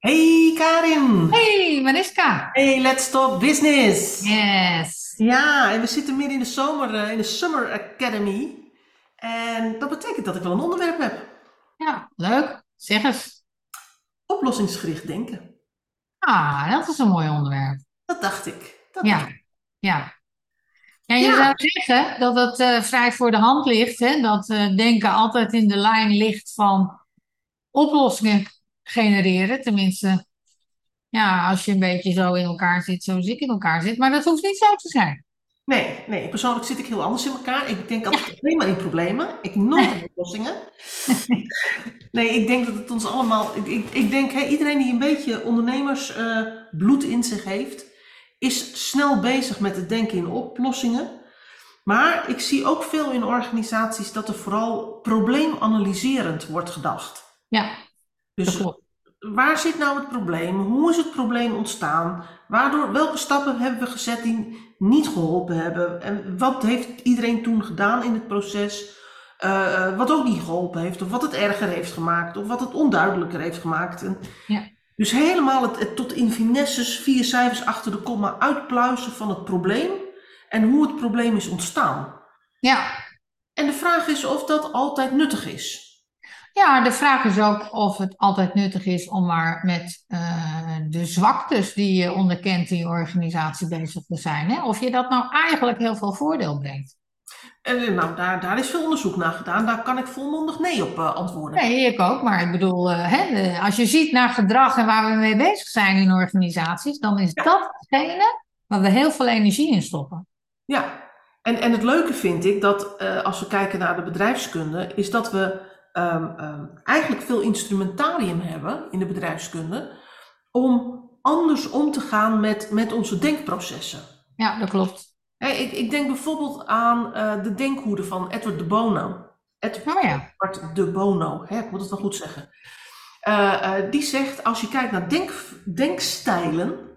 Hey Karin! Hey, Mariska. Hey, let's talk business! Yes. Ja, en we zitten midden in de zomer, eh, in de Summer Academy. En dat betekent dat ik wel een onderwerp heb. Ja, leuk. Zeg eens. Oplossingsgericht denken. Ah, dat is een mooi onderwerp. Dat dacht ik. Dat dacht Ja, ik. ja. Ja, je Ja, zou zeggen dat het eh, vrij voor de hand ligt, hè? Dat eh, denken altijd in de lijn ligt van oplossingen genereren. Tenminste, ja, als je een beetje zo in elkaar zit, zoals ik in elkaar zit. Maar dat hoeft niet zo te zijn. nee, nee, persoonlijk zit ik heel anders in elkaar. Ik denk Ja. altijd alleen maar in problemen. Ik nooit in oplossingen. Nee, ik denk dat het ons allemaal. Ik, ik, ik denk, hè, iedereen die een beetje ondernemersbloed in zich heeft, is snel bezig met het denken in oplossingen. Maar ik zie ook veel in organisaties dat er vooral probleemanalyserend wordt gedacht. Ja, Dus waar zit nou het probleem? Hoe is het probleem ontstaan? Waardoor, welke stappen hebben we gezet die niet geholpen hebben? En wat heeft iedereen toen gedaan in het proces? eh, eh, wat ook niet geholpen heeft, of wat het erger heeft gemaakt, of wat het onduidelijker heeft gemaakt. En Ja, dus helemaal het, het tot in finesses, vier cijfers achter de komma uitpluizen van het probleem en hoe het probleem is ontstaan. ja. En de vraag is of dat altijd nuttig is. Ja, de vraag is ook of het altijd nuttig is om maar met eh, de zwaktes die je onderkent in je organisatie bezig te zijn. Hè? Of je dat nou eigenlijk heel veel voordeel brengt. En eh, nou, daar, daar is veel onderzoek naar gedaan. Daar kan ik volmondig nee op eh, antwoorden. Nee, ik ook, maar ik bedoel, hè, als je ziet naar gedrag en waar we mee bezig zijn in organisaties, dan is Ja. dat hetgene waar we heel veel energie in stoppen. Ja, en, en het leuke vind ik dat als we kijken naar de bedrijfskunde, is dat we ehm, ehm, eigenlijk veel instrumentarium hebben in de bedrijfskunde om anders om te gaan met, met onze denkprocessen. Ja, dat klopt. Ik, ik denk bijvoorbeeld aan eh, de denkhoede van Edward de Bono. Edward Oh ja, de Bono, hè, ik moet het wel goed zeggen. Eh, eh, die zegt, als je kijkt naar denk, denkstijlen,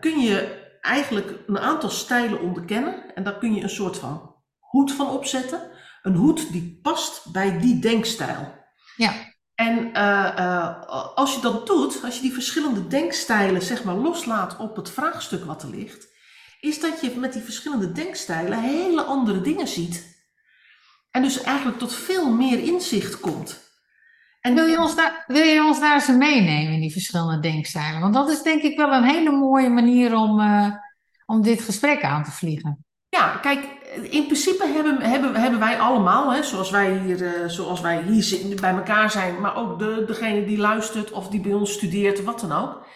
kun je eigenlijk een aantal stijlen onderkennen. En daar kun je een soort van hoed van opzetten. Een hoed die past bij die denkstijl. ja, En eh, eh, als je dat doet, als je die verschillende denkstijlen zeg maar loslaat op het vraagstuk wat er ligt, is dat je met die verschillende denkstijlen hele andere dingen ziet. En dus eigenlijk tot veel meer inzicht komt. En Wil je ons daar, wil je ons daar eens meenemen in die verschillende denkstijlen? Want dat is denk ik wel een hele mooie manier om, eh, om dit gesprek aan te vliegen. ja, kijk, in principe hebben, hebben, hebben wij allemaal, hè, zoals wij hier, eh, zoals wij hier bij elkaar zijn, maar ook de, degene die luistert of die bij ons studeert, wat dan ook.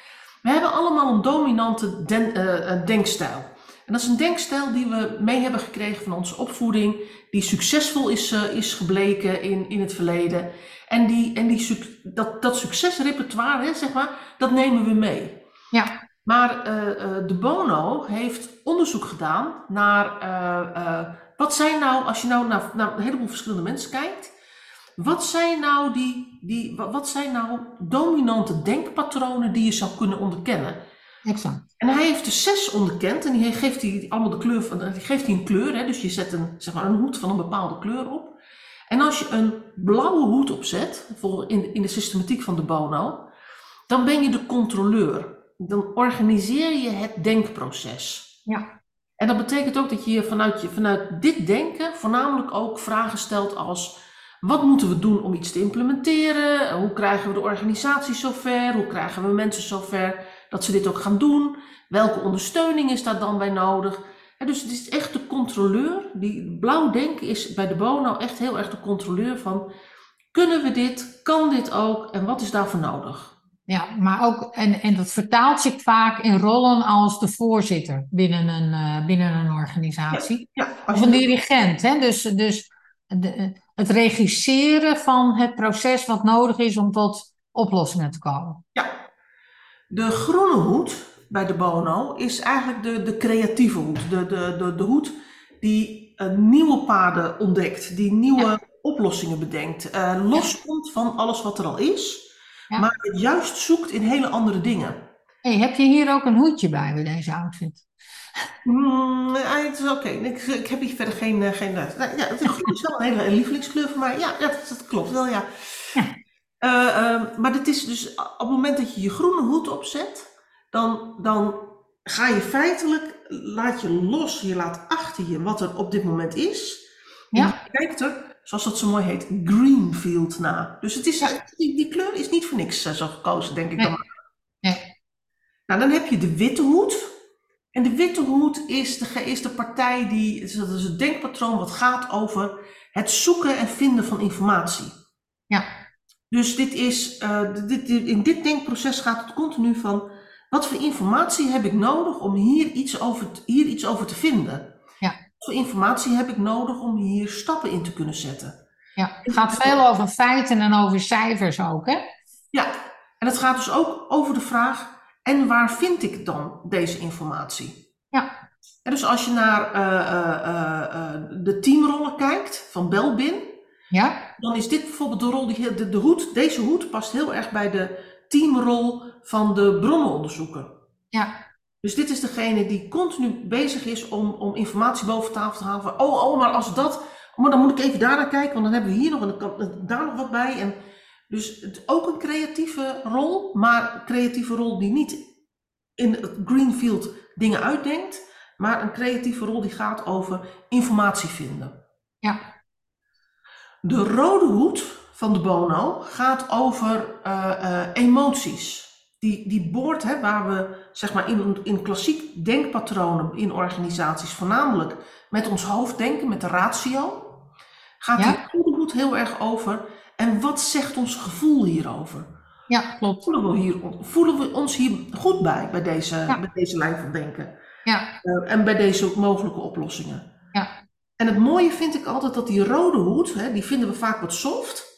We hebben allemaal een dominante eh, eh, denkstijl. En dat is een denkstijl die we mee hebben gekregen van onze opvoeding, die succesvol is, is gebleken in, in het verleden. En, die, en die, dat, dat succesrepertoire, hè, zeg maar, dat nemen we mee. Ja, Maar eh, eh, de Bono heeft onderzoek gedaan naar eh, wat zijn nou, als je nou naar, naar een heleboel verschillende mensen kijkt, wat zijn nou die, die wa- wat zijn nou dominante denkpatronen die je zou kunnen onderkennen? exact. En hij heeft er zes onderkend en die geeft hij allemaal de kleur van, die geeft hij een kleur, hè? dus je zet een, zeg maar, een hoed van een bepaalde kleur op. En als je een blauwe hoed opzet, vol- in, in de systematiek van de Bono, dan ben je de controleur. Dan organiseer je het denkproces. Ja, En dat betekent ook dat je vanuit, je vanuit dit denken voornamelijk ook vragen stelt als: wat moeten we doen om iets te implementeren? Hoe krijgen we de organisatie zover? Hoe krijgen we mensen zover dat ze dit ook gaan doen? Welke ondersteuning is daar dan bij nodig? En dus het is echt de controleur. Die blauw denken is bij de Bono echt heel erg de controleur van: kunnen we dit? Kan dit ook? En wat is daarvoor nodig? Ja, maar ook, en, en dat vertaalt zich vaak in rollen als de voorzitter binnen een, eh, binnen een organisatie. Ja, Of een dirigent, hè? Dus, dus de, het regisseren van het proces wat nodig is om tot oplossingen te komen. Ja, de groene hoed bij de Bono is eigenlijk de, de creatieve hoed. De, de, de, de hoed die eh, nieuwe paden ontdekt, die nieuwe Ja, oplossingen bedenkt, ja, loskomt van alles wat er al is, ja. maar het juist zoekt in hele andere dingen. Hey, heb je hier ook een hoedje bij bij deze outfit? Hmm, eh, het is oké, ik, ik heb hier verder geen... eh, geen nou, ja, het is wel een hele lievelingskleur voor mij. Ja, dat, dat klopt wel, ja. Ja, Eh, ehm, maar dit is dus op het moment dat je je groene hoed opzet, dan, dan ga je feitelijk, laat je los, je laat achter je wat er op dit moment is. Ja. je kijkt er, zoals dat zo mooi heet, Greenfield na. Dus het is, die, die kleur is niet voor niks eh, zo gekozen, denk ik Nee. dan. Nee. Nou, dan heb je de witte hoed. En de witte hoed is de, is de partij die, dat is het denkpatroon wat gaat over het zoeken en vinden van informatie. Ja. Dus dit is, eh, dit, in dit denkproces gaat het continu van, wat voor informatie heb ik nodig om hier iets over, hier iets over te vinden? Voor informatie heb ik nodig om hier stappen in te kunnen zetten? Ja, het gaat veel over feiten en over cijfers ook, hè? Ja, en het gaat dus ook over de vraag, en waar vind ik dan deze informatie? Ja. En dus als je naar eh, eh, eh, de teamrollen kijkt van Belbin, Ja, dan is dit bijvoorbeeld de rol, die, de hoed, deze hoed past heel erg bij de teamrol van de bronnenonderzoeker. ja, Dus dit is degene die continu bezig is om, om informatie boven tafel te halen. Van, oh, oh, maar als dat, maar dan moet ik even daar naar kijken, want dan hebben we hier nog en dan kan daar nog wat bij. En dus het, ook een creatieve rol, maar een creatieve rol die niet in het greenfield dingen uitdenkt, maar een creatieve rol die gaat over informatie vinden. ja, De rode hoed van de Bono gaat over eh, eh, emoties. Die, die boort, hè, waar we zeg maar in, in klassiek denkpatronen in organisaties voornamelijk met ons hoofd denken, met de ratio, gaat Ja. die rode hoed heel erg over. En wat zegt ons gevoel hierover? ja, klopt. Voelen we, hier, voelen we ons hier goed bij, bij deze, Ja. bij deze lijn van denken? Ja, Eh, en bij deze mogelijke oplossingen. Ja. En het mooie vind ik altijd dat die rode hoed, hè, die vinden we vaak wat soft.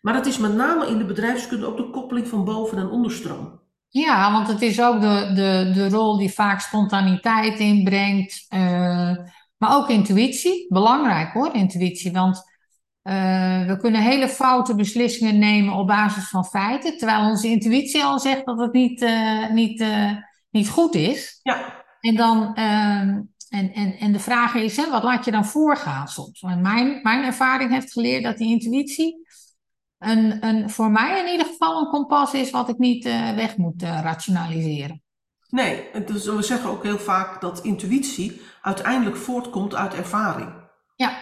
Maar dat is met name in de bedrijfskunde ook de koppeling van boven- en onderstroom. Ja, want het is ook de, de, de rol die vaak spontaniteit inbrengt, eh, maar ook intuïtie. Belangrijk hoor, intuïtie, want eh, we kunnen hele foute beslissingen nemen op basis van feiten, terwijl onze intuïtie al zegt dat het niet, eh, niet, niet goed is. Ja, En, dan, ehm, en, en, en de vraag is, hè, wat laat je dan voorgaan soms? Want mijn, mijn ervaring heeft geleerd dat die intuïtie een, een, voor mij in ieder geval een kompas is wat ik niet eh, weg moet eh, rationaliseren. nee, is- we zeggen ook heel vaak dat intuïtie uiteindelijk voortkomt uit ervaring. Ja,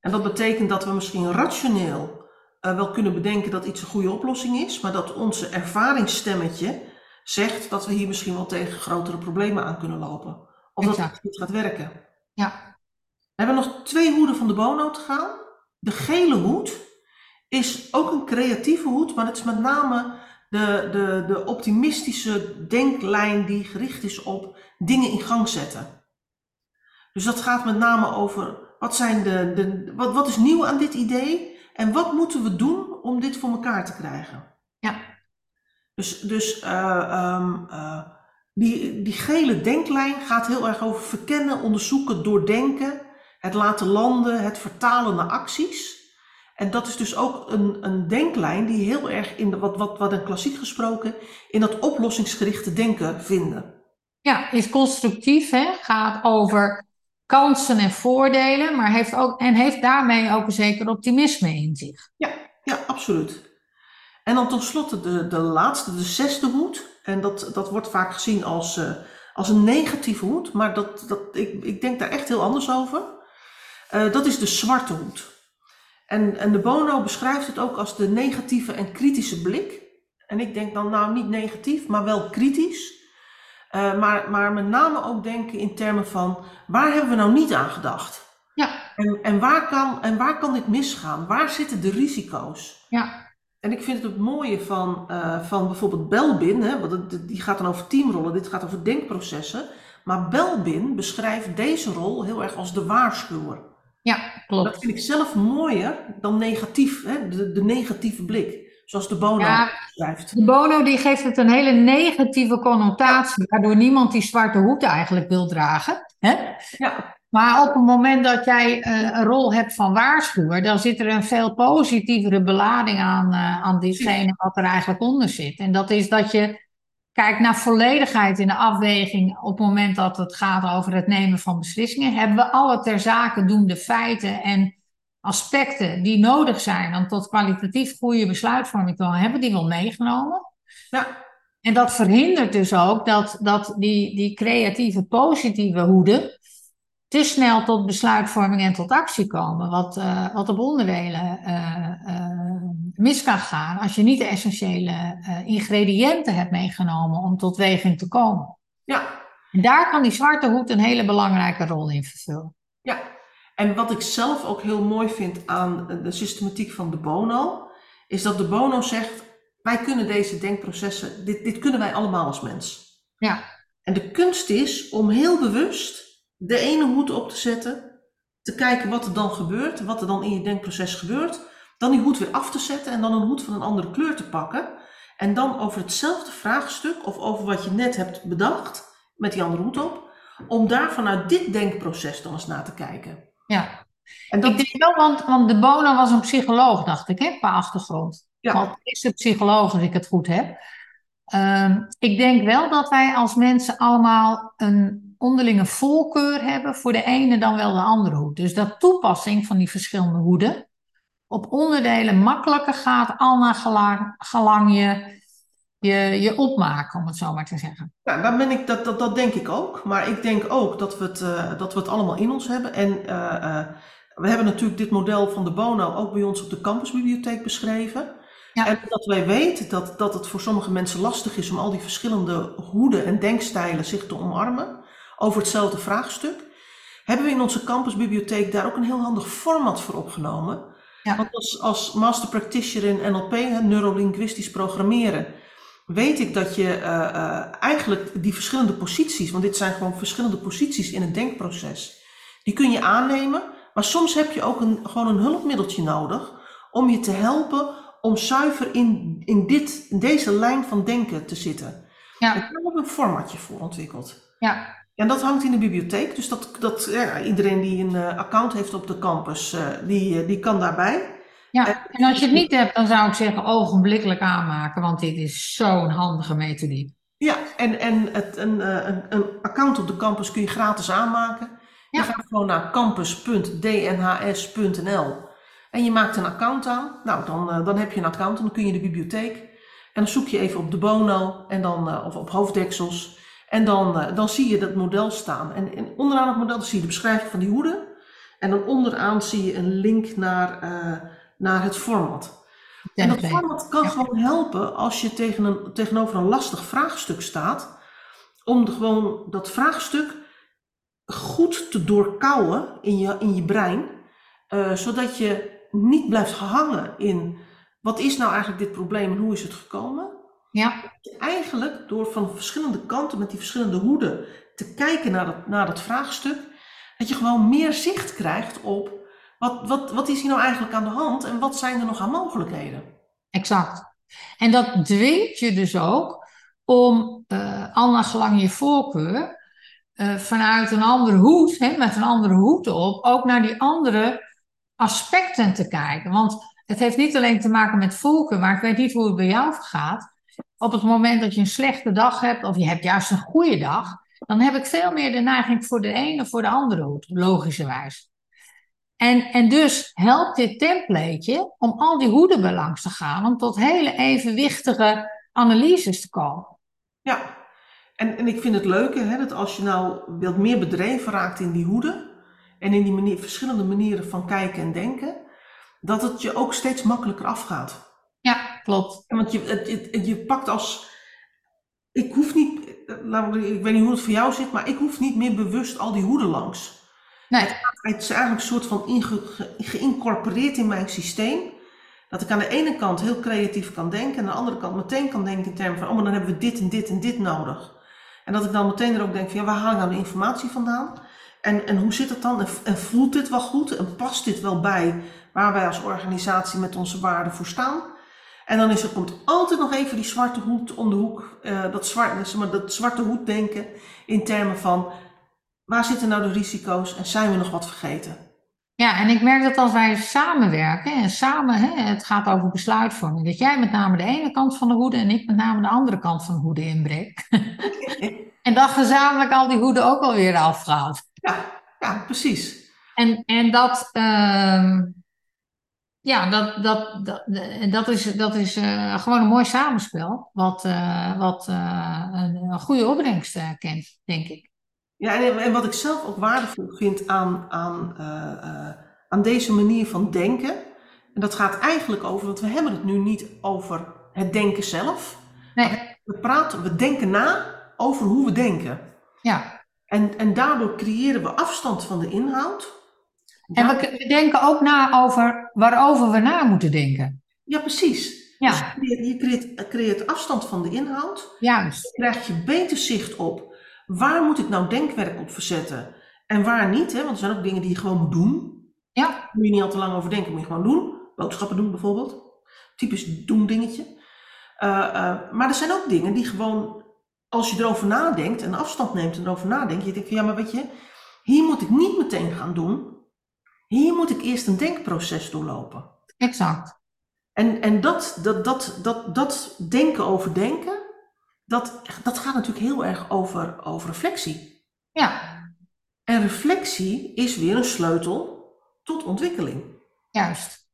En dat betekent dat we misschien rationeel eh, wel kunnen bedenken dat iets een goede oplossing is, maar dat onze ervaringsstemmetje zegt dat we hier misschien wel tegen grotere problemen aan kunnen lopen. Of dat het niet gaat werken. ja, We hebben nog twee hoeden van de Bono te gaan. De gele hoed is ook een creatieve hoed, maar het is met name de, de, de optimistische denklijn die gericht is op dingen in gang zetten. Dus dat gaat met name over wat, zijn de, de, wat, wat is nieuw aan dit idee en wat moeten we doen om dit voor elkaar te krijgen. ja, Dus, dus eh, ehm, eh, die, die gele denklijn gaat heel erg over verkennen, onderzoeken, doordenken, het laten landen, het vertalen naar acties. En dat is dus ook een, een denklijn die heel erg in de, wat, wat, wat een klassiek gesproken, in dat oplossingsgerichte denken vinden. ja, is constructief, hè? gaat over kansen en voordelen, maar heeft ook, en heeft daarmee ook een zeker optimisme in zich. Ja, ja, absoluut. En dan tenslotte de, de laatste, de zesde hoed. En dat, dat wordt vaak gezien als, eh, als een negatieve hoed, maar dat, dat, ik, ik denk daar echt heel anders over. Eh, dat is de zwarte hoed. En, en de Bono beschrijft het ook als de negatieve en kritische blik. En ik denk dan nou niet negatief, maar wel kritisch. Eh, maar, maar met name ook denken in termen van waar hebben we nou niet aan gedacht? Ja, En, en, waar kan, en waar kan dit misgaan? Waar zitten de risico's? ja, En ik vind het het mooie van, eh, van bijvoorbeeld Belbin, hè, want het- die gaat dan over teamrollen, dit gaat over denkprocessen. Maar Belbin beschrijft deze rol heel erg als de waarschuwer. Ja, Dat klopt. vind ik zelf mooier dan negatief, hè, de, de negatieve blik, zoals de Bono Ja. beschrijft. De Bono die geeft het een hele negatieve connotatie, waardoor niemand die zwarte hoed eigenlijk wil dragen. Hè? Ja, Maar op het moment dat jij eh, een rol hebt van waarschuwer, dan zit er een veel positievere belading aan, eh, aan ditgene wat er eigenlijk onder zit. En dat is dat je kijkt naar volledigheid in de afweging op het moment dat het gaat over het nemen van beslissingen. Hebben we alle ter zake doende feiten en aspecten die nodig zijn om tot kwalitatief goede besluitvorming te komen, hebben die wel meegenomen. Ja. En dat verhindert dus ook dat, dat die, die creatieve, positieve hoeden te snel tot besluitvorming en tot actie komen. Wat, uh, wat op onderdelen uh, uh, mis kan gaan als je niet de essentiële ingrediënten hebt meegenomen om tot weging te komen. Ja. En daar kan die zwarte hoed een hele belangrijke rol in vervullen. Ja, en wat ik zelf ook heel mooi vind aan de systematiek van de Bono, is dat de Bono zegt: wij kunnen deze denkprocessen, dit, dit kunnen wij allemaal als mens. Ja. En de kunst is om heel bewust de ene hoed op te zetten, te kijken wat er dan gebeurt, wat er dan in je denkproces gebeurt, dan die hoed weer af te zetten en dan een hoed van een andere kleur te pakken. En dan over hetzelfde vraagstuk of over wat je net hebt bedacht, met die andere hoed op, om daar vanuit dit denkproces dan eens naar te kijken. Ja. En dat, Ik denk wel, want, want de Bono was een psycholoog, dacht ik, hè, qua achtergrond. Ja. Want is een psycholoog, als ik het goed heb. Ehm, ik denk wel dat wij als mensen allemaal een onderlinge voorkeur hebben voor de ene dan wel de andere hoed. Dus dat toepassing van die verschillende hoeden op onderdelen makkelijker gaat, al naar gelang, gelang je, je je opmaken, om het zo maar te zeggen. Ja, daar ben ik, dat, dat, dat denk ik ook. Maar ik denk ook dat we het, eh, dat we het allemaal in ons hebben. En eh, eh, we hebben natuurlijk dit model van de Bono ook bij ons op de campusbibliotheek beschreven. Ja. En dat wij weten dat, dat het voor sommige mensen lastig is om al die verschillende hoeden en denkstijlen zich te omarmen over hetzelfde vraagstuk, hebben we in onze campusbibliotheek daar ook een heel handig format voor opgenomen. Ja. Want als, als master practitioner in NLP, hè, neurolinguistisch programmeren, weet ik dat je eh, eh, eigenlijk die verschillende posities, want dit zijn gewoon verschillende posities in het denkproces, die kun je aannemen, maar soms heb je ook een, gewoon een hulpmiddeltje nodig om je te helpen om zuiver in, in, dit, in deze lijn van denken te zitten. Ja. Daar hebben we een formatje voor ontwikkeld. Ja, En dat hangt in de bibliotheek, dus dat, dat, ja, iedereen die een eh, account heeft op de campus, eh, die, eh, die kan daarbij. ja. En als je het niet hebt, dan zou ik zeggen ogenblikkelijk aanmaken, want dit is zo'n handige methodiek. Ja, en, en het, een, een, een account op de campus kun je gratis aanmaken. Ja. Je gaat gewoon naar campus.dnhs.nl en je maakt een account aan. Nou, dan, dan heb je een account en dan kun je de bibliotheek. En dan zoek je even op de Bono en dan, of op hoofddeksels. En dan, eh, dan zie je dat model staan. En, en onderaan het model zie je de beschrijving van die hoeden. En dan onderaan zie je een link naar, eh, naar het format. En dat format kan Ja. gewoon helpen als je tegen een, tegenover een lastig vraagstuk staat, om de, gewoon dat vraagstuk goed te doorkouwen in je, in je brein, eh, zodat je niet blijft hangen in wat is nou eigenlijk dit probleem en hoe is het gekomen. Ja, Eigenlijk door van verschillende kanten met die verschillende hoeden te kijken naar dat, naar dat vraagstuk, dat je gewoon meer zicht krijgt op wat, wat, wat is hier nou eigenlijk aan de hand en wat zijn er nog aan mogelijkheden. exact. En dat dwingt je dus ook om, eh al naar gelang je voorkeur, eh, vanuit een andere hoed, hè, met een andere hoed op, ook naar die andere aspecten te kijken. Want het heeft niet alleen te maken met voorkeur, maar ik weet niet hoe het bij jou gaat. Op het moment dat je een slechte dag hebt, of je hebt juist een goede dag, dan heb ik veel meer de neiging voor de ene of voor de andere hoed, logischerwijs. En, en dus helpt dit templateje om al die hoeden langs te gaan, om tot hele evenwichtige analyses te komen. Ja, en, en ik vind het leuke hè, dat als je nou wat meer bedreven raakt in die hoeden en in die verschillende manieren van kijken en denken, dat het je ook steeds makkelijker afgaat. Klopt. Want je, het, het- je pakt als. Ik hoef niet. Ik weet niet hoe het voor jou zit, maar ik hoef niet meer bewust al die hoeden langs. Nee, Het is eigenlijk een soort van inge- ge- geïncorporeerd in mijn systeem. Dat ik aan de ene kant heel creatief kan denken en aan de andere kant meteen kan denken in termen van, oh, maar dan hebben we dit en dit en dit nodig. En dat ik dan meteen er ook denk van, ja, waar haal ik nou de informatie vandaan? En, en hoe zit het dan? En, en voelt dit wel goed? En past dit wel bij waar wij als organisatie met onze waarden voor staan? En dan is er, komt altijd nog even die zwarte hoed om de hoek, eh, dat, zwart, zeg maar, dat zwarte hoed denken in termen van, waar zitten nou de risico's en zijn we nog wat vergeten? Ja, en ik merk dat als wij samenwerken en samen, hè, het gaat over besluitvorming, dat jij met name de ene kant van de hoede en ik met name de andere kant van de hoede inbreek. en dan gezamenlijk al die hoeden ook alweer afgaat. Ja, ja, precies. En, en dat, ehm, ja, dat, dat, dat, en dat is, dat is eh, gewoon een mooi samenspel, wat, eh, wat eh, een, een goede opbrengst kent, denk ik. Ja, en, en wat ik zelf ook waardevol vind aan, aan, aan deze manier van denken, en dat gaat eigenlijk over, want we hebben het nu niet over het denken zelf. Nee, We praten, we denken na over hoe we denken. ja. En, en daardoor creëren we afstand van de inhoud. En we, denken ook na over waarover we na moeten denken. Ja, precies. Ja. Dus je creëert, je creëert, creëert afstand van de inhoud. Juist. krijg je beter zicht op waar moet ik nou denkwerk op verzetten en waar niet. Hè? Want er zijn ook dingen die je gewoon moet doen. Ja, Daar moet je niet al te lang over denken, moet je gewoon doen. Boodschappen doen bijvoorbeeld. Typisch doen dingetje. Eh, eh, maar er zijn ook dingen die gewoon, als je erover nadenkt en afstand neemt en erover nadenkt, je denkt van ja, maar weet je, hier moet ik niet meteen gaan doen. Hier moet ik eerst een denkproces doorlopen. exact. En, en dat, dat, dat, dat, dat denken over denken, dat, dat gaat natuurlijk heel erg over, over reflectie. Ja, En reflectie is weer een sleutel tot ontwikkeling. juist.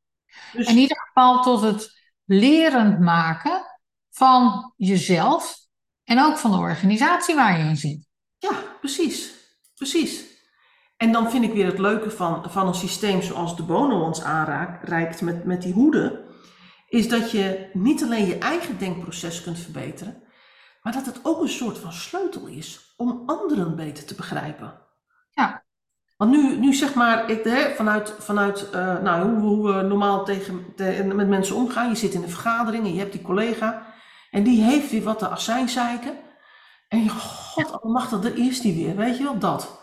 Dus In ieder geval tot het lerend maken van jezelf en ook van de organisatie waar je in zit. ja, precies. Precies. En dan vind ik weer het leuke van, van een systeem zoals de Bono ons aanreikt met, met die hoeden, is dat je niet alleen je eigen denkproces kunt verbeteren, maar dat het ook een soort van sleutel is om anderen beter te begrijpen. Ja. Want nu, nu zeg maar, ik, hè, vanuit, vanuit eh, nou, hoe, hoe we normaal tegen, te- met mensen omgaan. Je zit in een vergadering en je hebt die collega. En die heeft weer wat te azijn zeiken. En je, god allemachtig, daar is die weer. Weet je wel, dat.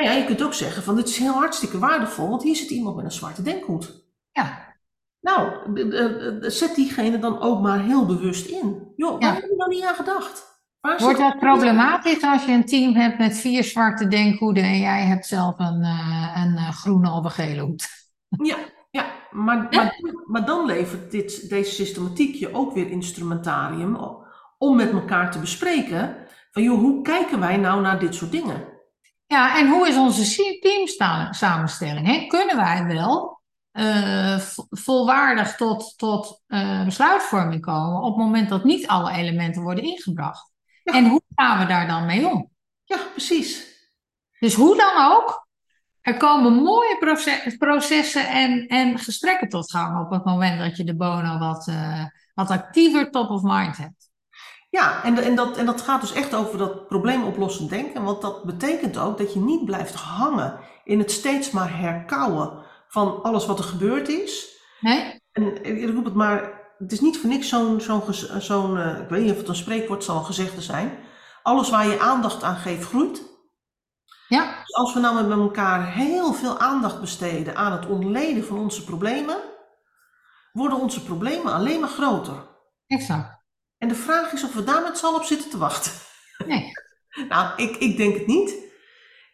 Ja. Nou ja, je kunt ook zeggen van, dit is heel hartstikke waardevol. Want hier zit iemand met een zwarte denkhoed. Ja, Nou, d- d- zet diegene dan ook maar heel bewust in. Joh, waar Ja. heb je nou niet aan gedacht? Waar wordt dat problematisch als je een team hebt met vier zwarte denkhoeden en jij hebt zelf een, eh, een eh, groene of een gele hoed? Ja, ja maar, maar, maar dan levert dit, deze systematiek je ook weer instrumentarium om met elkaar te bespreken van joh, hoe kijken wij nou naar dit soort dingen? Ja, en hoe is onze teamsamenstelling? Hè? Kunnen wij wel eh, vo- volwaardig tot, tot eh, besluitvorming komen op het moment dat niet alle elementen worden ingebracht? Ja. En hoe gaan we daar dan mee om? Ja, precies. Dus hoe dan ook, er komen mooie proce- processen en, en gesprekken tot gang op het moment dat je de bono wat, eh, wat actiever top of mind hebt. Ja, en, en, dat, en dat gaat dus echt over dat probleemoplossend denken, want dat betekent ook dat je niet blijft hangen in het steeds maar herkauwen van alles wat er gebeurd is. Nee? En ik roep het maar, het is niet voor niks zo'n, zo'n, eh, ik weet niet of het een spreekwoord zal een gezegde zijn. Alles waar je aandacht aan geeft, groeit. Ja, Dus als we nou met elkaar heel veel aandacht besteden aan het ontleden van onze problemen, worden onze problemen alleen maar groter. exact. En de vraag is of we daar met z'n allen op zitten te wachten. Nee. Nou, ik, ik denk het niet.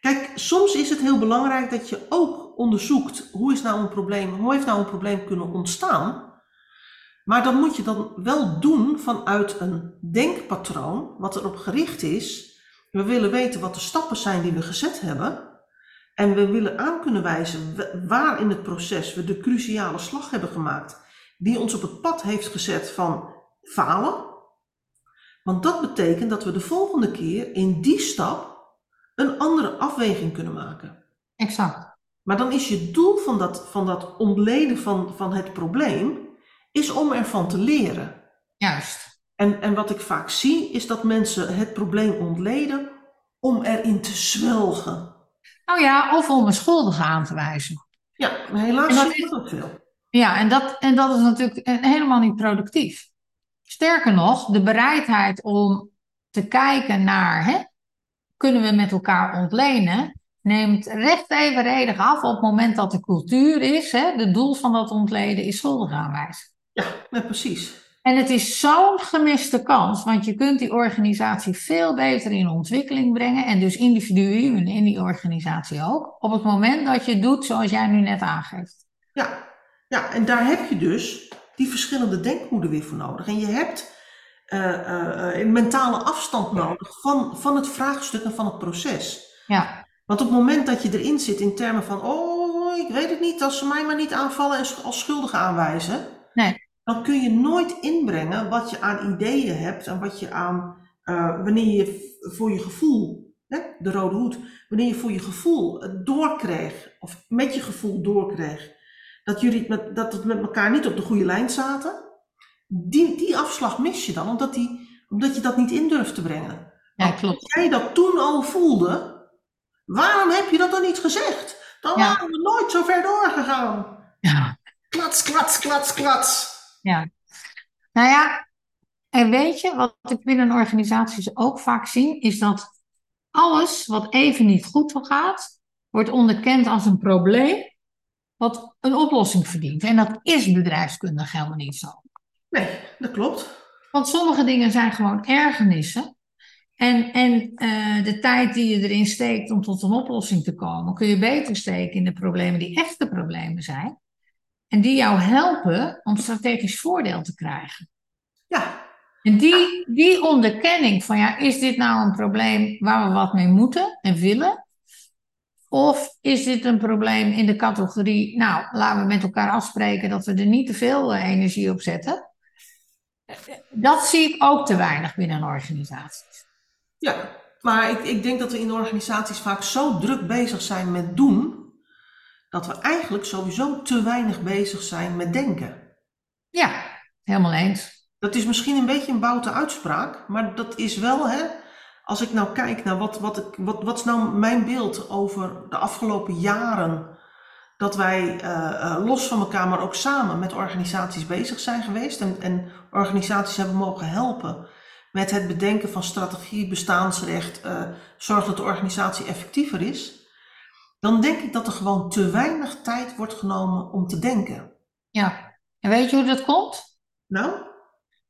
Kijk, soms is het heel belangrijk dat je ook onderzoekt hoe is nou een probleem, hoe heeft nou een probleem kunnen ontstaan. Maar dan moet je dan wel doen vanuit een denkpatroon wat erop gericht is. We willen weten wat de stappen zijn die we gezet hebben. En we willen aan kunnen wijzen wa- waar in het proces we de cruciale slag hebben gemaakt. Die ons op het pad heeft gezet van falen. Want dat betekent dat we de volgende keer in die stap een andere afweging kunnen maken. Exact. Maar dan is je doel van dat, van dat ontleden van, van het probleem, is om ervan te leren. Juist. En, en wat ik vaak zie, is dat mensen het probleem ontleden om erin te zwelgen. Nou ja, of om een schuldige aan te wijzen. Ja, maar helaas zie je dat ook veel. Ja, en dat, en dat is natuurlijk helemaal niet productief. Sterker nog, de bereidheid om te kijken naar, hè, kunnen we met elkaar ontlenen, neemt recht evenredig af op het moment dat de cultuur is, hè, de doel van dat ontleden is schuldig aanwijzen. Ja, ja, precies. En het is zo'n gemiste kans, want je kunt die organisatie veel beter in ontwikkeling brengen en dus individuen in die organisatie ook, op het moment dat je doet zoals jij nu net aangeeft. Ja, ja, en daar heb je dus die verschillende denkhoeden weer voor nodig. En je hebt eh, eh, een mentale afstand nodig van, van het vraagstuk en van het proces. Ja, Want op het moment dat je erin zit in termen van, oh, ik weet het niet, als ze mij maar niet aanvallen en als schuldige aanwijzen, Nee. dan kun je nooit inbrengen wat je aan ideeën hebt en wat je aan, eh, wanneer je voor je gevoel, hè, de rode hoed, wanneer je voor je gevoel doorkreeg, of met je gevoel doorkreeg, dat jullie met, dat het met elkaar niet op de goede lijn zaten, die, die afslag mis je dan, omdat, die, omdat je dat niet in durft te brengen. Ja, klopt. jij dat toen al voelde, waarom heb je dat dan niet gezegd? Dan Ja. waren we nooit zo ver doorgegaan. Ja. Klats, klats, klats, klats. Nou ja, en weet je, wat ik binnen organisaties ook vaak zie, is dat alles wat even niet goed gaat, wordt onderkend als een probleem, wat een oplossing verdient. En dat is bedrijfskundig helemaal niet zo. Nee, dat klopt. Want sommige dingen zijn gewoon ergernissen. En, en eh, de tijd die je erin steekt om tot een oplossing te komen, kun je beter steken in de problemen die echte problemen zijn. En die jou helpen om strategisch voordeel te krijgen. Ja, En die, die onderkenning van, ja, is dit nou een probleem waar we wat mee moeten en willen? Of is dit een probleem in de categorie, nou, laten we met elkaar afspreken dat we er niet te veel eh, energie op zetten? Dat zie ik ook te weinig binnen organisaties. ja. Maar ik, ik denk dat we in organisaties vaak zo druk bezig zijn met doen, dat we eigenlijk sowieso te weinig bezig zijn met denken. Ja, helemaal eens. Dat is misschien een beetje een boute uitspraak, maar dat is wel, hè, als ik nou kijk naar wat, wat, ik, wat, wat is nou mijn beeld over de afgelopen jaren, dat wij eh, eh, los van elkaar, maar ook samen met organisaties bezig zijn geweest en, en organisaties hebben mogen helpen met het bedenken van strategie, bestaansrecht, eh zorg dat de organisatie effectiever is, dan denk ik dat er gewoon te weinig tijd wordt genomen om te denken. Ja. En weet je hoe dat komt? Nou,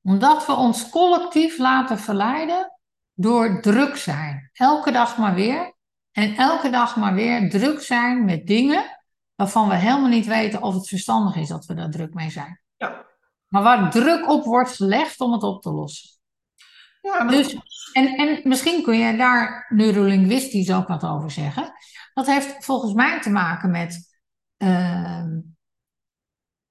Omdat we ons collectief laten verleiden door druk zijn. Elke dag maar weer. En elke dag maar weer druk zijn met dingen waarvan we helemaal niet weten of het verstandig is dat we daar druk mee zijn. ja. Maar waar druk op wordt gelegd om het op te lossen. Ja, maar Dus, en, en misschien kun je daar neurolinguistisch ook wat over zeggen. Dat heeft volgens mij te maken met ehm,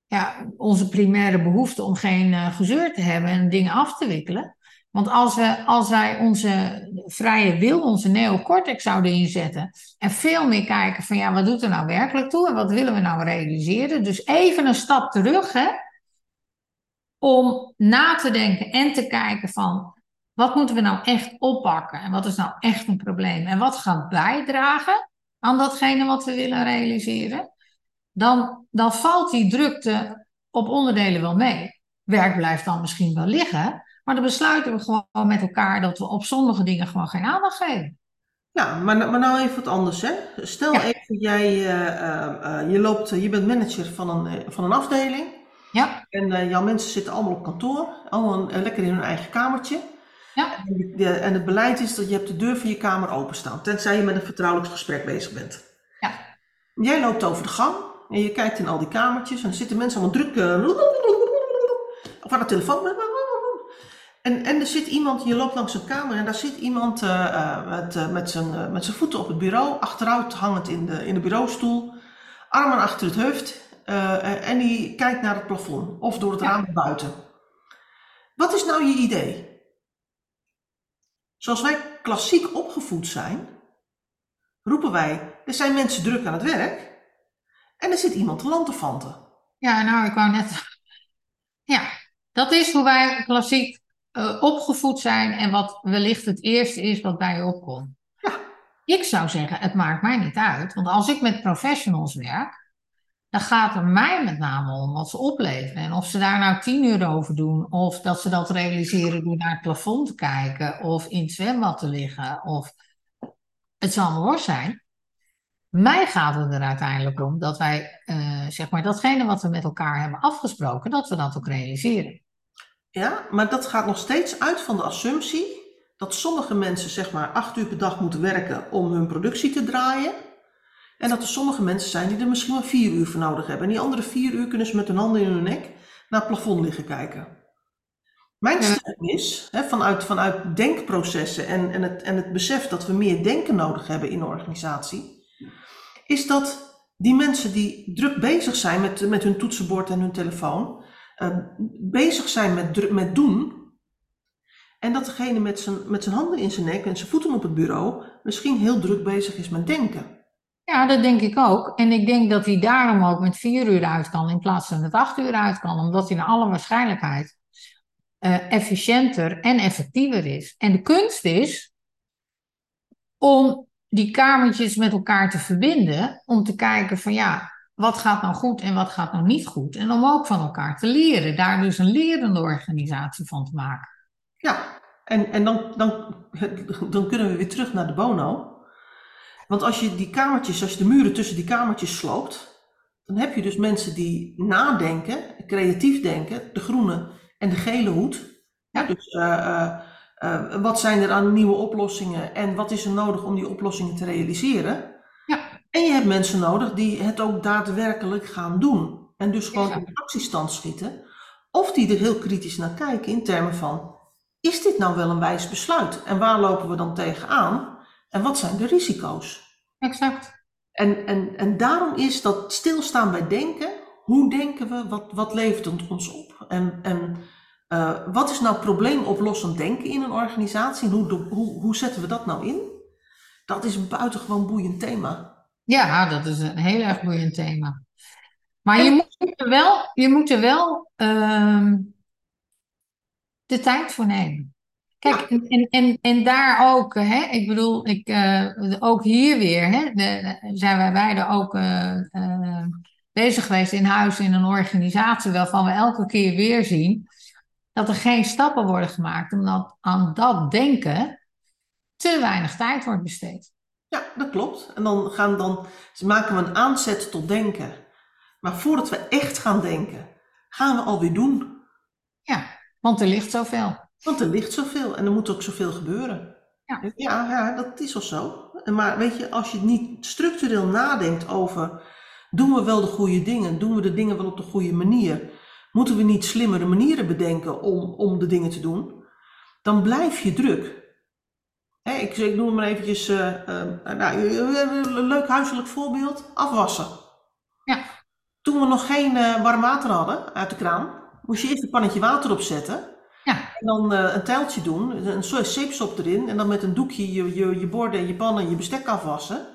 ja, onze primaire behoefte om geen eh, gezeur te hebben en dingen af te wikkelen. Want als, we, als wij onze vrije wil, onze neocortex zouden inzetten en veel meer kijken van ja, wat doet er nou werkelijk toe en wat willen we nou realiseren? Dus even een stap terug, hè, om na te denken en te kijken van wat moeten we nou echt oppakken en wat is nou echt een probleem en wat gaat bijdragen aan datgene wat we willen realiseren, dan, dan valt die drukte op onderdelen wel mee. Werk blijft dan misschien wel liggen, maar dan besluiten we gewoon met elkaar dat we op sommige dingen gewoon geen aandacht geven. Ja, maar, maar nou even wat anders, hè. Stel Ja. even, jij, eh, eh, eh, je, loopt, je bent manager van een, van een afdeling Ja, en jouw mensen zitten allemaal op kantoor, allemaal lekker in hun eigen kamertje. ja, En, de- en het beleid is dat je hebt de deur van je kamer openstaan, tenzij je met een vertrouwelijk gesprek bezig bent. ja, Jij loopt over de gang en je kijkt in al die kamertjes en er zitten mensen allemaal druk of aan de telefoon. En, en er zit iemand, je loopt langs een kamer en daar zit iemand eh, eh, met, eh, met, zijn, met zijn voeten op het bureau, achteruit hangend in de, in de bureaustoel, armen achter het hoofd en die kijkt naar het plafond of door het Ja. raam naar buiten. Wat is nou je idee? Zoals wij klassiek opgevoed zijn, roepen wij, er zijn mensen druk aan het werk en er zit iemand te lanterfanten. ja, nou, ik wou net. Ja, dat is hoe wij klassiek eh, opgevoed zijn en wat wellicht het eerste is wat bij je opkomt. Ja. Ik zou zeggen, het maakt mij niet uit, want als ik met professionals werk, dan gaat er mij met name om wat ze opleveren. En of ze daar nou tien uur over doen, of dat ze dat realiseren door naar het plafond te kijken, of in het zwembad te liggen, of het zal maar worst zijn. Mij gaat het er uiteindelijk om dat wij, eh, zeg maar, datgene wat we met elkaar hebben afgesproken, dat we dat ook realiseren. Ja, maar dat gaat nog steeds uit van de assumptie dat sommige mensen zeg maar acht uur per dag moeten werken om hun productie te draaien. En dat er sommige mensen zijn die er misschien maar vier uur voor nodig hebben. En die andere vier uur kunnen ze met hun handen in hun nek naar het plafond liggen kijken. Mijn stelling is, hè, vanuit, vanuit denkprocessen en, en, het, en het besef dat we meer denken nodig hebben in de organisatie, is dat die mensen die druk bezig zijn met, met hun toetsenbord en hun telefoon, uh, bezig zijn met, met doen, en dat degene met zijn, met zijn handen in zijn nek en zijn voeten op het bureau misschien heel druk bezig is met denken. Ja, dat denk ik ook. En ik denk dat hij daarom ook met vier uur uit kan in plaats van met acht uur uit kan, omdat hij naar alle waarschijnlijkheid uh, efficiënter en effectiever is. En de kunst is om die kamertjes met elkaar te verbinden, om te kijken van ja, wat gaat nou goed en wat gaat nou niet goed. En om ook van elkaar te leren, daar dus een lerende organisatie van te maken. Ja, en, en dan, dan, dan kunnen we weer terug naar de bono. Want als je die kamertjes, als je de muren tussen die kamertjes sloopt, dan heb je dus mensen die nadenken, creatief denken, de groene en de gele hoed. Ja, dus uh, uh, wat zijn er aan nieuwe oplossingen en wat is er nodig om die oplossingen te realiseren? En je hebt mensen nodig die het ook daadwerkelijk gaan doen. En dus gewoon ja. in actiestand schieten. Of die er heel kritisch naar kijken in termen van, is dit nou wel een wijs besluit? En waar lopen we dan tegenaan? En wat zijn de risico's? Exact. En, en, en daarom is dat stilstaan bij denken. Hoe denken we? Wat, wat levert het ons op? En, en uh, wat is nou probleemoplossend denken in een organisatie? Hoe, hoe, hoe zetten we dat nou in? Dat is een buitengewoon boeiend thema. Ja, dat is een heel erg boeiend thema. Maar je moet er wel, je moet er wel uh, de tijd voor nemen. Kijk, en, en, en, en daar ook, hè, ik bedoel, ik, uh, ook hier weer hè, de, zijn wij beide ook uh, uh, bezig geweest in huis in een organisatie waarvan we elke keer weer zien dat er geen stappen worden gemaakt omdat aan dat denken te weinig tijd wordt besteed. Ja, dat klopt. En dan, gaan dan maken we een aanzet tot denken. Maar voordat we echt gaan denken, gaan we alweer doen. Ja, want er ligt zoveel. Want er ligt zoveel en er moet ook zoveel gebeuren. Ja, ja, ja dat is al zo. Maar weet je, als je niet structureel nadenkt over, doen we wel de goede dingen? Doen we de dingen wel op de goede manier? Moeten we niet slimmere manieren bedenken om, om de dingen te doen? Dan blijf je druk. Ik, ik noem maar eventjes uh, uh, nou, een leuk huiselijk voorbeeld. Afwassen. Ja. Toen we nog geen uh, warm water hadden uit de kraan, moest je eerst een pannetje water opzetten. Ja. En dan een tijltje doen, een soort zeepsop erin. En dan met een doekje je, je, je borden en je pannen en je bestek afwassen.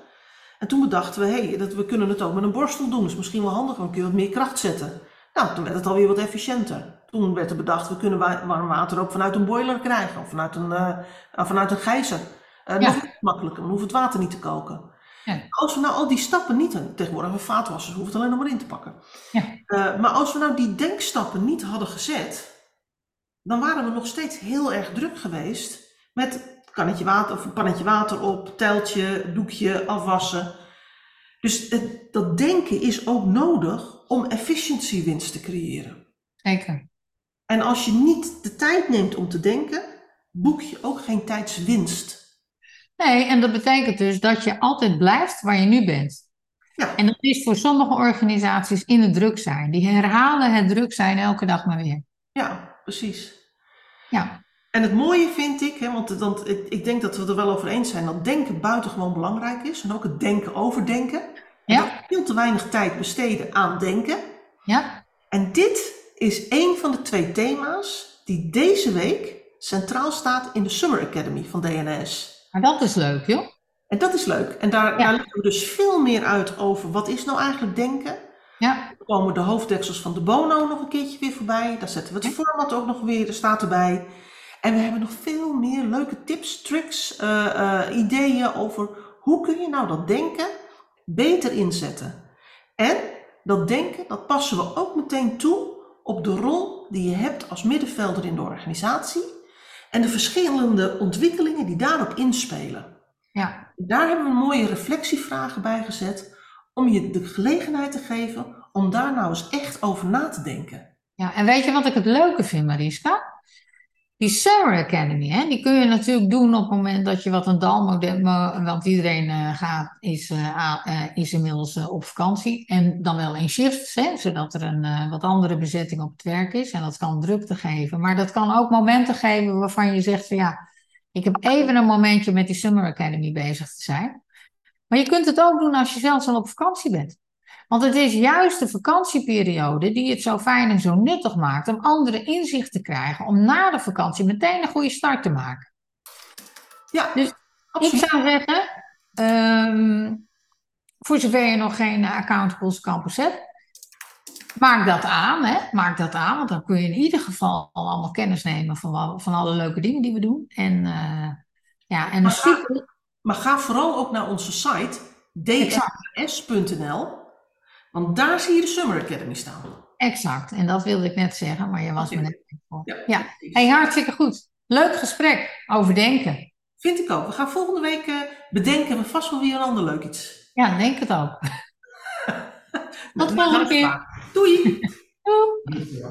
En toen bedachten we, hé, hey, dat we kunnen het ook met een borstel doen. Dus misschien wel handig, dan kun je wat meer kracht zetten. Nou, toen werd het alweer wat efficiënter. Toen werd er bedacht, we kunnen warm water ook vanuit een boiler krijgen. Of vanuit een, uh, vanuit een gijzer. Uh, ja. Nog makkelijker, dan hoeft het water niet te koken. Ja. Als we nou al die stappen niet, tegenwoordig hebben we vaatwassers, hoeven het alleen nog maar in te pakken. Ja. Uh, maar als we nou die denkstappen niet hadden gezet, dan waren we nog steeds heel erg druk geweest met kannetje water, of een pannetje water op, teltje, doekje, afwassen. Dus het, dat denken is ook nodig om efficiëntiewinst te creëren. Zeker. En als je niet de tijd neemt om te denken, boek je ook geen tijdswinst. Nee, en dat betekent dus dat je altijd blijft waar je nu bent. Ja. En dat is voor sommige organisaties in het druk zijn. Die herhalen het druk zijn elke dag maar weer. Ja, precies. Ja. En het mooie vind ik, hè, want, want ik, denk dat we er wel over eens zijn, dat denken buitengewoon belangrijk is. En ook het denken over denken. Ja. Veel te weinig tijd besteden aan denken. Ja. En dit is een van de twee thema's die deze week centraal staat in de Summer Academy van DNS. Maar dat is leuk, joh. En dat is leuk. En daar, daar leggen we dus veel meer uit over wat is nou eigenlijk denken. Ja. Er komen de hoofddeksels van de Bono nog een keertje weer voorbij. Daar zetten we het format ook nog weer, er staat erbij. En we hebben nog veel meer leuke tips, tricks, uh, uh, ideeën over hoe kun je nou dat denken beter inzetten. En dat denken, dat passen we ook meteen toe op de rol die je hebt als middenvelder in de organisatie en de verschillende ontwikkelingen die daarop inspelen. Ja. Daar hebben we mooie reflectievragen bij gezet om je de gelegenheid te geven om daar nou eens echt over na te denken. Ja, en weet je wat ik het leuke vind, Mariska? Die Summer Academy, hè, die kun je natuurlijk doen op het moment dat je wat een dalmodel, want iedereen uh, gaat, is, uh, is inmiddels op vakantie. En dan wel in shifts, hè, zodat er een wat andere bezetting op het werk is. En dat kan drukte geven. Maar dat kan ook momenten geven waarvan je zegt van ja, ik heb even een momentje met die Summer Academy bezig te zijn. Maar je kunt het ook doen als je zelfs al op vakantie bent. Want het is juist de vakantieperiode die het zo fijn en zo nuttig maakt om andere inzichten te krijgen, om na de vakantie meteen een goede start te maken. Ja, Dus absoluut. Ik zou zeggen, ehm, voor zover je nog geen Accountables Campus hebt, maak dat aan, hè? Maak dat aan, want dan kun je in ieder geval al allemaal kennis nemen van, van alle leuke dingen die we doen. En eh, ja, en Maar ga- super, Maar ga vooral ook naar onze site ds.nl, want daar zie je de Summer Academy staan. exact. En dat wilde ik net zeggen, maar je was me net. voor. Ja. Ja, hey, hartstikke goed. Leuk gesprek over denken. Vind ik ook. We gaan volgende week eh, bedenken we vast wel weer een ander leuk iets. Ja, denk het ook. Nou, volgende keer. Doei! Doei.